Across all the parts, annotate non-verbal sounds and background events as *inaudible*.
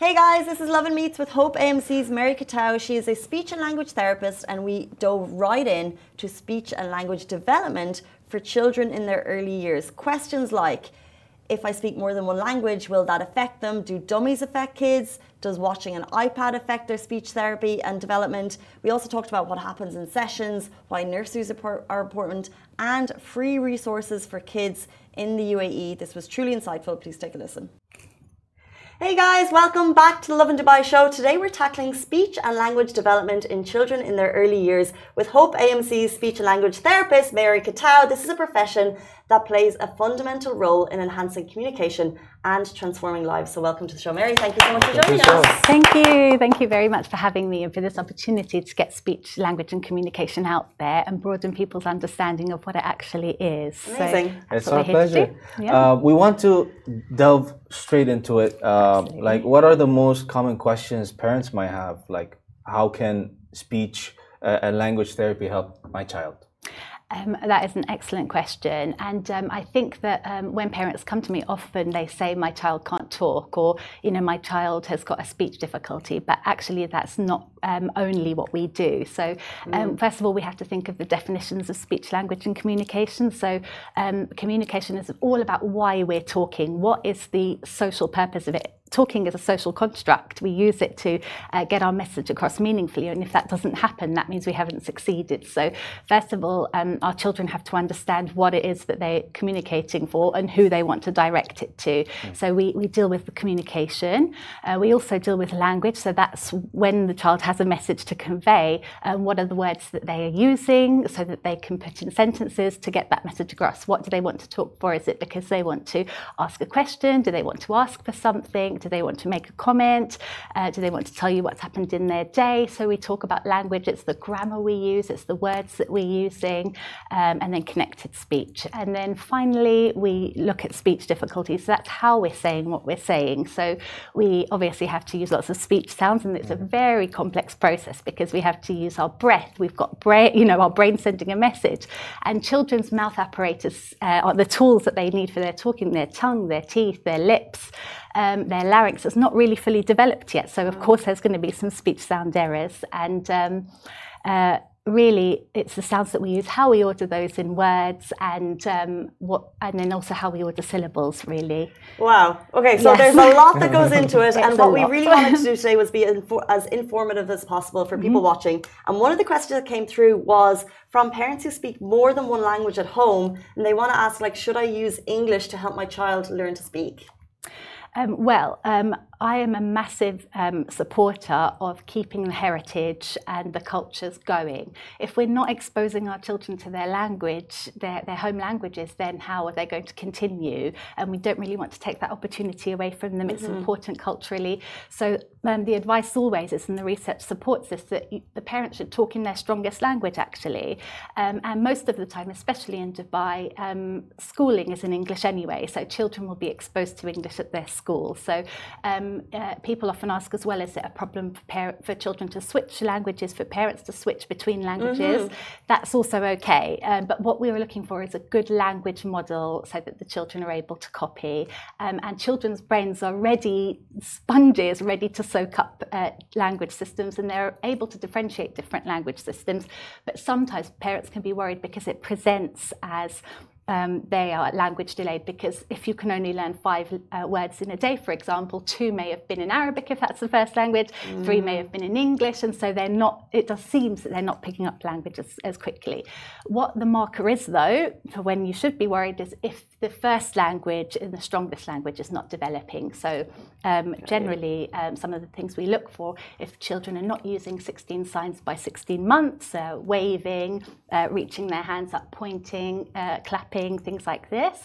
Hey guys, this is Love and Meets with Hope AMC's Mary Kiteou. She is a speech and language therapist, and we dove right in to speech and language development for children in their early years. Questions like if I speak more than one language, will that affect them? Do dummies affect kids? Does watching an iPad affect their speech therapy and development? We also talked about what happens in sessions, why nurseries are important, and free resources for kids in the UAE. This was truly insightful. Please take a listen. Hey guys, welcome back to the Lovin Dubai show. Today we're tackling speech and language development in children in their early years with Hope AMC's speech and language therapist, Mary Kiteou. This is a profession that plays a fundamental role in enhancing communication and transforming lives. So, welcome to the show, Mary. Thank you so much for joining us. Thank you. Thank you very much for having me and for this opportunity to get speech, language, and communication out there and broaden people's understanding of what it actually is. Amazing. So it's our pleasure. Yeah. Uh, we want to delve straight into it. Uh, like, what are the most common questions parents might have? Like, how can speech uh, and language therapy help my child? Um, that is an excellent question. And um, I think that um, when parents come to me, often they say, My child can't talk, or, you know, my child has got a speech difficulty. But actually, that's not um, only what we do. So, um, mm. first of all, we have to think of the definitions of speech, language, and communication. So, um, communication is all about why we're talking, what is the social purpose of it talking is a social construct. We use it to uh, get our message across meaningfully. And if that doesn't happen, that means we haven't succeeded. So, first of all, um, our children have to understand what it is that they're communicating for and who they want to direct it to. Mm. So, we, we deal with the communication. Uh, we also deal with language. So, that's when the child has a message to convey. Um, what are the words that they are using so that they can put in sentences to get that message across? What do they want to talk for? Is it because they want to ask a question? Do they want to ask for something? Do they want to make a comment? Uh, do they want to tell you what's happened in their day? So we talk about language. It's the grammar we use, it's the words that we're using, um, and then connected speech. And then finally, we look at speech difficulties. So that's how we're saying what we're saying. So we obviously have to use lots of speech sounds, and it's a very complex process because we have to use our breath. We've got brain, you know, our brain sending a message, and children's mouth apparatus uh, are the tools that they need for their talking: their tongue, their teeth, their lips um, their larynx is not really fully developed yet. So, of mm. course, there's going to be some speech sound errors. And um, uh, really, it's the sounds that we use, how we order those in words, and um, what, and then also how we order syllables. Really. Wow. Okay, so yes. there's a lot that goes into it, *laughs* and what we really wanted to do today was be infor- as informative as possible for people mm-hmm. watching. And one of the questions that came through was from parents who speak more than one language at home, and they want to ask, like, should I use English to help my child learn to speak? Um, well, um, I am a massive um, supporter of keeping the heritage and the cultures going. If we're not exposing our children to their language, their, their home languages, then how are they going to continue? And we don't really want to take that opportunity away from them. It's mm-hmm. important culturally. So um, the advice always is, and the research supports this, that you, the parents should talk in their strongest language actually. Um, and most of the time, especially in Dubai, um, schooling is in English anyway. So children will be exposed to English at their school. So um, uh, people often ask as well, is it a problem for, par- for children to switch languages, for parents to switch between languages? Mm-hmm. That's also okay. Um, but what we were looking for is a good language model so that the children are able to copy. Um, and children's brains are ready, sponges, ready to soak up uh, language systems, and they're able to differentiate different language systems. But sometimes parents can be worried because it presents as um, they are language delayed because if you can only learn five uh, words in a day, for example, two may have been in Arabic if that's the first language, mm. three may have been in English, and so they're not. It does seems that they're not picking up language as, as quickly. What the marker is, though, for when you should be worried is if the first language and the strongest language is not developing. So um, generally, um, some of the things we look for if children are not using 16 signs by 16 months, uh, waving, uh, reaching their hands up, pointing, uh, clapping things like this,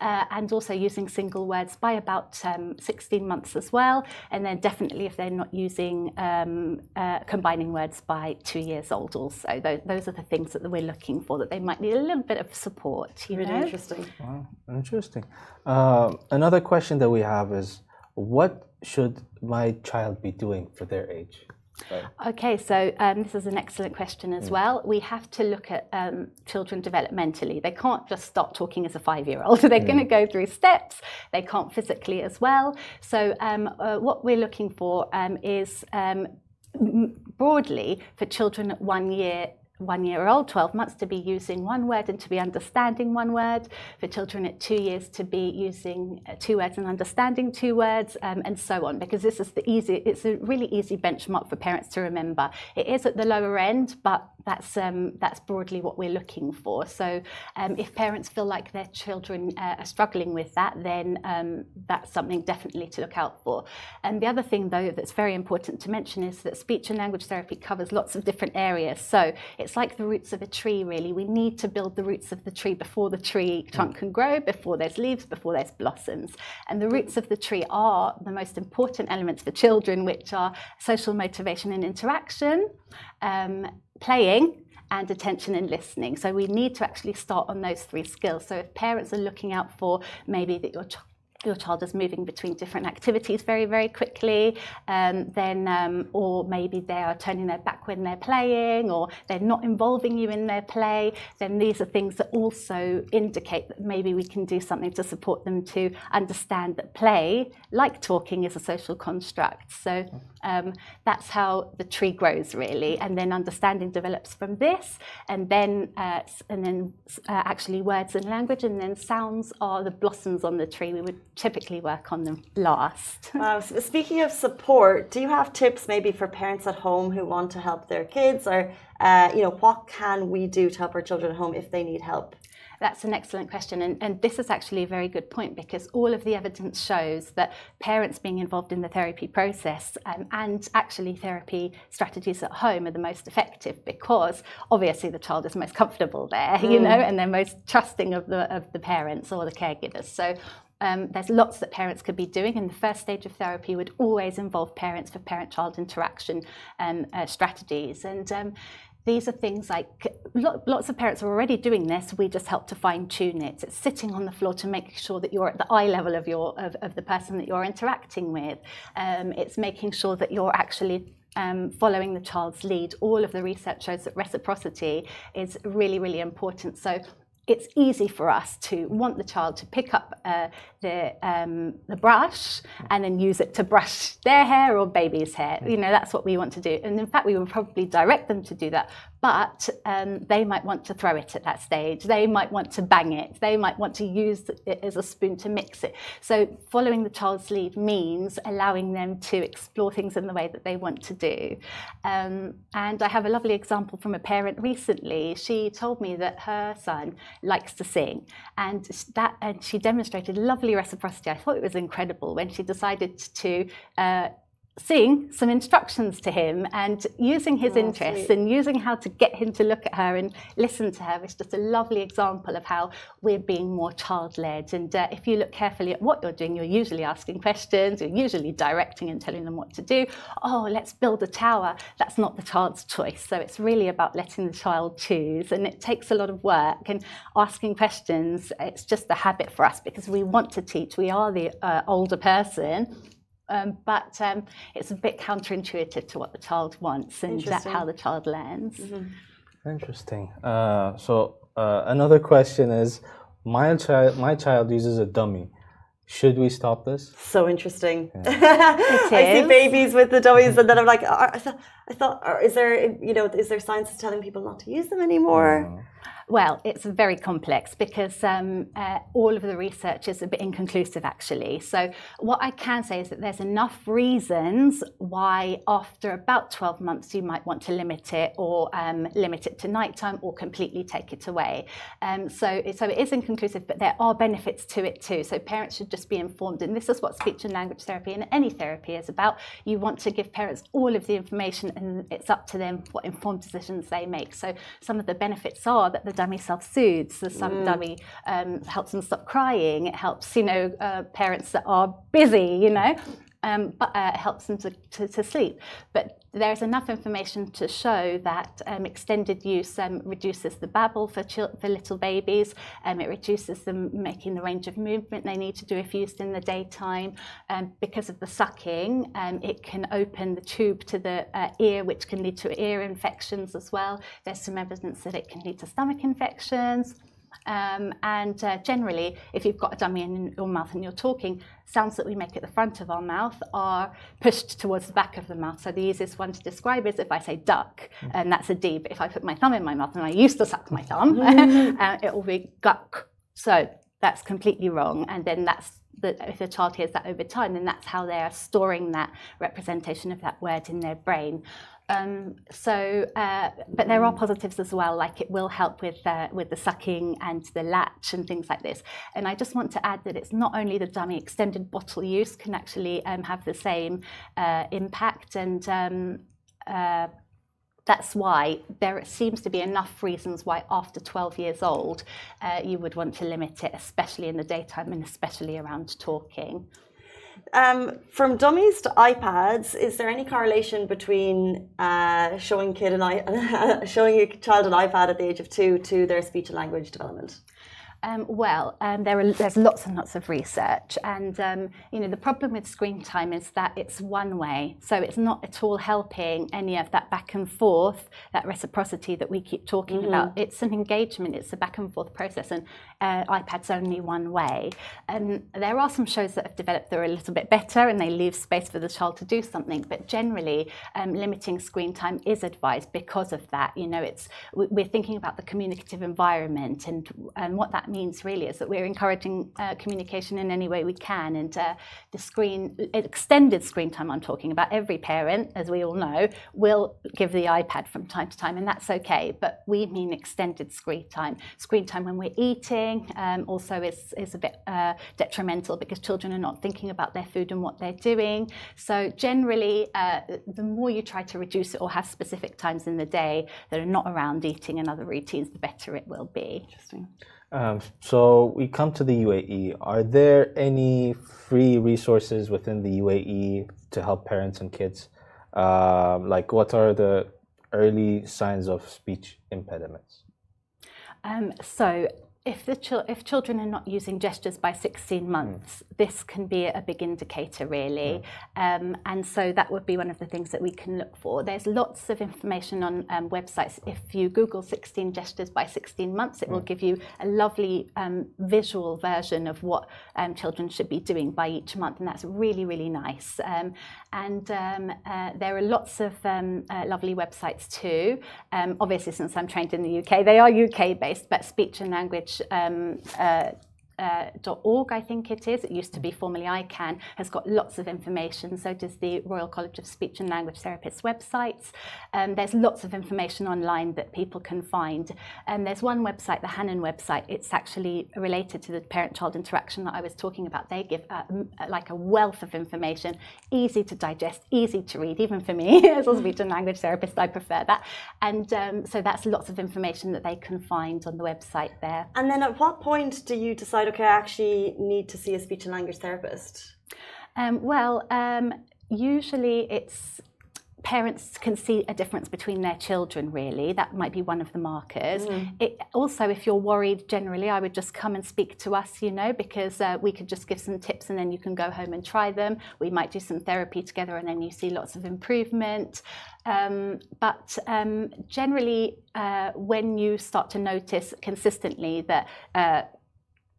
uh, and also using single words by about um, 16 months as well. And then definitely if they're not using um, uh, combining words by two years old also. Those, those, are the things that we're looking for, that they might need a little bit of support. You really know? interesting. Wow, interesting. Uh, another question that we have is, what should my child be doing for their age? Okay, so um, this is an excellent question as mm. well. We have to look at um, children developmentally. They can't just start talking as a five year old, *laughs* they're mm. going to go through steps. They can't physically as well. So, um, uh, what we're looking for um, is um, broadly for children at one year one year old, 12 months to be using one word and to be understanding one word, for children at two years to be using uh, two words and understanding two words, um, and so on, because this is the easy, it's a really easy benchmark for parents to remember. It is at the lower end, but that's um, that's broadly what we're looking for. So um, if parents feel like their children uh, are struggling with that, then um, that's something definitely to look out for. And the other thing, though, that's very important to mention is that speech and language therapy covers lots of different areas. So it's like the roots of a tree, really. We need to build the roots of the tree before the tree trunk can grow, before there's leaves, before there's blossoms. And the roots of the tree are the most important elements for children, which are social motivation and interaction. Um, playing and attention and listening. So we need to actually start on those three skills. So if parents are looking out for maybe that your child your child is moving between different activities very, very quickly, um, then, um, or maybe they are turning their back when they're playing, or they're not involving you in their play, then these are things that also indicate that maybe we can do something to support them to understand that play, like talking, is a social construct. So um, that's how the tree grows, really, and then understanding develops from this, and then uh, and then uh, actually words and language, and then sounds are the blossoms on the tree. We would typically work on them last. *laughs* Uh, speaking of support, do you have tips maybe for parents at home who want to help their kids, or uh, you know, what can we do to help our children at home if they need help? That's an excellent question. And, and, this is actually a very good point because all of the evidence shows that parents being involved in the therapy process um, and actually therapy strategies at home are the most effective because obviously the child is most comfortable there, mm. you know, and they're most trusting of the, of the parents or the caregivers. So um, there's lots that parents could be doing, and the first stage of therapy would always involve parents for parent-child interaction um, uh, strategies. And um, these are things like lots of parents are already doing this. We just help to fine tune it. It's sitting on the floor to make sure that you're at the eye level of your of, of the person that you're interacting with. Um, it's making sure that you're actually um, following the child's lead. All of the research shows that reciprocity is really, really important. So it's easy for us to want the child to pick up uh, the, um, the brush and then use it to brush their hair or baby's hair. You know, that's what we want to do. And in fact, we would probably direct them to do that. But um, they might want to throw it at that stage. They might want to bang it. They might want to use it as a spoon to mix it. So following the child's lead means allowing them to explore things in the way that they want to do. Um, and I have a lovely example from a parent recently. She told me that her son likes to sing. And that and she demonstrated lovely reciprocity. I thought it was incredible when she decided to uh, seeing some instructions to him and using his oh, interests sweet. and using how to get him to look at her and listen to her is just a lovely example of how we're being more child-led. And uh, if you look carefully at what you're doing you're usually asking questions you're usually directing and telling them what to do. Oh let's build a tower. That's not the child's choice. So it's really about letting the child choose and it takes a lot of work and asking questions. It's just a habit for us because we want to teach. We are the uh, older person um, but um, it's a bit counterintuitive to what the child wants and that's how the child learns. Mm-hmm. Interesting. Uh, so uh, another question is, my child, my child uses a dummy. Should we stop this? So interesting. Yeah. *laughs* I see babies with the dummies, and then I'm like, I thought, I thought, is there, you know, is there science telling people not to use them anymore? No. Well, it's very complex because um, uh, all of the research is a bit inconclusive, actually. So, what I can say is that there's enough reasons why, after about 12 months, you might want to limit it or um, limit it to nighttime or completely take it away. Um, so, so, it is inconclusive, but there are benefits to it too. So, parents should just be informed. And this is what speech and language therapy and any therapy is about. You want to give parents all of the information, and it's up to them what informed decisions they make. So, some of the benefits are that the dummy self-soothes. The mm. dummy um, helps them stop crying. It helps, you know, uh, parents that are busy, you know. Um, but uh, helps them to, to, to, sleep. But there's enough information to show that um, extended use um, reduces the babble for, for little babies. Um, it reduces them making the range of movement they need to do if used in the daytime. Um, because of the sucking, um, it can open the tube to the uh, ear, which can lead to ear infections as well. There's some evidence that it can lead to stomach infections. Um, and uh, generally, if you've got a dummy in your mouth and you're talking, sounds that we make at the front of our mouth are pushed towards the back of the mouth. So the easiest one to describe is if I say duck, mm. and that's a D. But if I put my thumb in my mouth, and I used to suck my thumb, *laughs* uh, it will be guck. So that's completely wrong. And then that's the, if the child hears that over time, then that's how they are storing that representation of that word in their brain. Um, so, uh, but there are positives as well, like it will help with uh, with the sucking and the latch and things like this. And I just want to add that it's not only the dummy extended bottle use can actually um, have the same uh, impact, and um, uh, that's why there seems to be enough reasons why after 12 years old uh, you would want to limit it, especially in the daytime and especially around talking. Um, from dummies to iPads, is there any correlation between uh, showing kid an *laughs* showing a child an iPad at the age of two to their speech and language development? Um, well, um, there are, there's lots and lots of research, and um, you know the problem with screen time is that it's one way, so it's not at all helping any of that back and forth, that reciprocity that we keep talking mm-hmm. about. It's an engagement, it's a back and forth process, and uh, iPad's only one way. And there are some shows that have developed that are a little bit better, and they leave space for the child to do something. But generally, um, limiting screen time is advised because of that. You know, it's we're thinking about the communicative environment and and what that means really is that we're encouraging uh, communication in any way we can. And uh, the screen, extended screen time I'm talking about, every parent, as we all know, will give the iPad from time to time, and that's okay. But we mean extended screen time. Screen time when we're eating um, also is, is a bit uh, detrimental because children are not thinking about their food and what they're doing. So generally, uh, the more you try to reduce it or have specific times in the day that are not around eating and other routines, the better it will be. Interesting. Um, so we come to the UAE. Are there any free resources within the UAE to help parents and kids? Um, like, what are the early signs of speech impediments? Um, so if the ch- if children are not using gestures by 16 months, mm. this can be a big indicator, really. Mm. Um, and so that would be one of the things that we can look for. There's lots of information on um, websites. If you Google 16 gestures by 16 months, it mm. will give you a lovely um, visual version of what um, children should be doing by each month, and that's really, really nice. Um, and um, uh, there are lots of uh, lovely websites too. obviously, since I'm trained in the UK, they are UK based, but speech and language um, uh, uh, .org, I think it is. It used to be formerly I CAN, has got lots of information. So does the Royal College of Speech and Language Therapists websites. Um, there's lots of information online that people can find. And there's one website, the Hanen website. It's actually related to the parent-child interaction that I was talking about. They give uh, like a wealth of information, easy to digest, easy to read. Even for me *laughs* as a speech and language therapist, I prefer that. And um, so that's lots of information that they can find on the website there. And then at what point do you decide? Okay, I actually need to see a speech and language therapist? Um, well, um, usually it's parents can see a difference between their children really that might be one of the markers mm. it, also if you're worried generally i would just come and speak to us you know because uh, we could just give some tips and then you can go home and try them we might do some therapy together and then you see lots of improvement um, but um, generally uh, when you start to notice consistently that uh,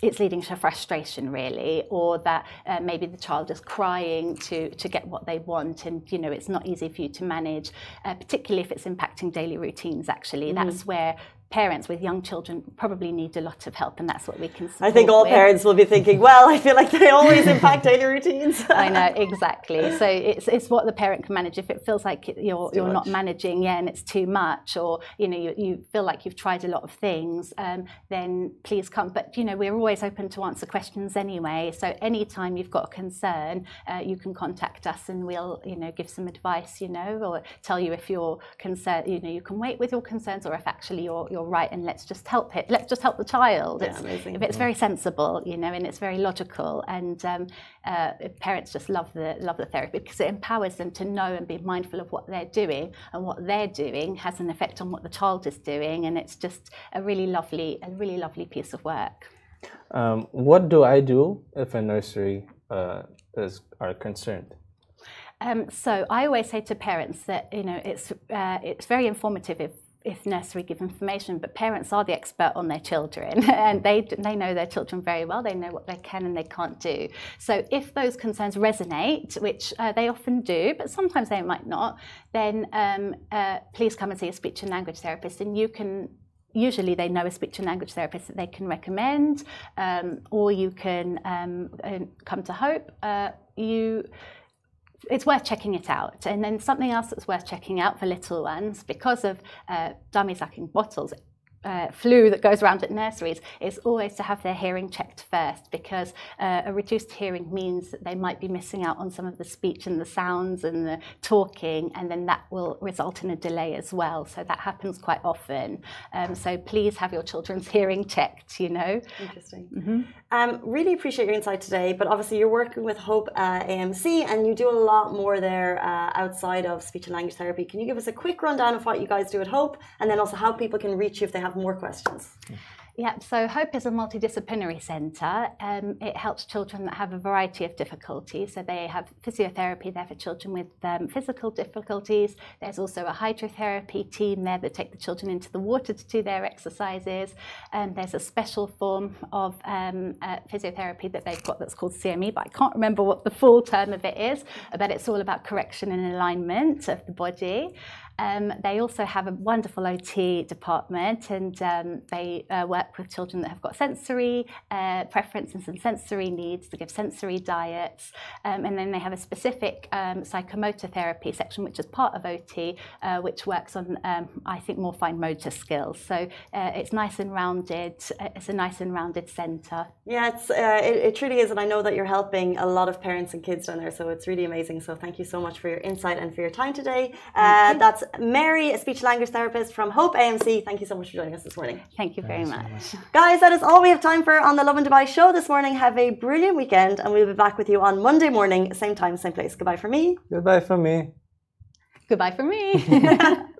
it's leading to frustration really or that uh, maybe the child is crying to to get what they want and you know it's not easy for you to manage uh, particularly if it's impacting daily routines actually mm-hmm. that's where parents with young children probably need a lot of help, and that's what we can. I think all with. parents will be thinking, "Well, I feel like they always impact daily routines." *laughs* I know exactly. So it's it's what the parent can manage. If it feels like you're you're much. not managing, yeah, and it's too much, or you know you, you feel like you've tried a lot of things, um, then please come. But you know we're always open to answer questions anyway. So anytime you've got a concern, uh, you can contact us, and we'll you know give some advice, you know, or tell you if you're concerned. You know you can wait with your concerns, or if actually you're, you're or right and let's just help it. Let's just help the child. Yeah, amazing. If it's very sensible, you know, and it's very logical, and um, uh, parents just love the love the therapy because it empowers them to know and be mindful of what they're doing, and what they're doing has an effect on what the child is doing, and it's just a really lovely, a really lovely piece of work. Um, what do I do if a nursery uh, is are concerned? Um, so I always say to parents that you know it's uh, it's very informative if if nursery give information, but parents are the expert on their children *laughs* and they, they know their children very well. They know what they can and they can't do. So if those concerns resonate, which uh, they often do, but sometimes they might not, then um, uh, please come and see a speech and language therapist and you can usually they know a speech and language therapist that they can recommend, um, or you can um, come to Hope. Uh, you it's worth checking it out. And then something else that's worth checking out for little ones, because of uh, dummy sucking bottles, uh, flu that goes around at nurseries is always to have their hearing checked first because uh, a reduced hearing means that they might be missing out on some of the speech and the sounds and the talking, and then that will result in a delay as well. So that happens quite often. Um, so please have your children's *laughs* hearing checked, you know. Interesting. Mm-hmm. Um, really appreciate your insight today, but obviously you're working with Hope uh, AMC and you do a lot more there uh, outside of speech and language therapy. Can you give us a quick rundown of what you guys do at Hope and then also how people can reach you if they have have more questions. Yeah, so Hope is a multidisciplinary centre. Um, it helps children that have a variety of difficulties. So they have physiotherapy there for children with um, physical difficulties. There's also a hydrotherapy team there that take the children into the water to do their exercises. And um, there's a special form of um, uh, physiotherapy that they've got that's called CME, but I can't remember what the full term of it is. But it's all about correction and alignment of the body. Um, they also have a wonderful OT department and um, they uh, work with children that have got sensory uh, preferences and sensory needs to give sensory diets. Um, and then they have a specific um, psychomotor therapy section, which is part of OT, uh, which works on, um, I think, more fine motor skills. So uh, it's nice and rounded. Uh, it's a nice and rounded centre. Yeah, it's, uh, it, it truly is. And I know that you're helping a lot of parents and kids down there. So it's really amazing. So thank you so much for your insight and for your time today. that's Mary, a speech language therapist from Hope AMC. Thank you so much for joining us this morning. Thank you very much. Guys, that is all we have time for on the Lovin Dubai show this morning. Have a brilliant weekend, and we'll be back with you on Monday morning, same time, same place. Goodbye for me. Goodbye for me. Goodbye for me. *laughs*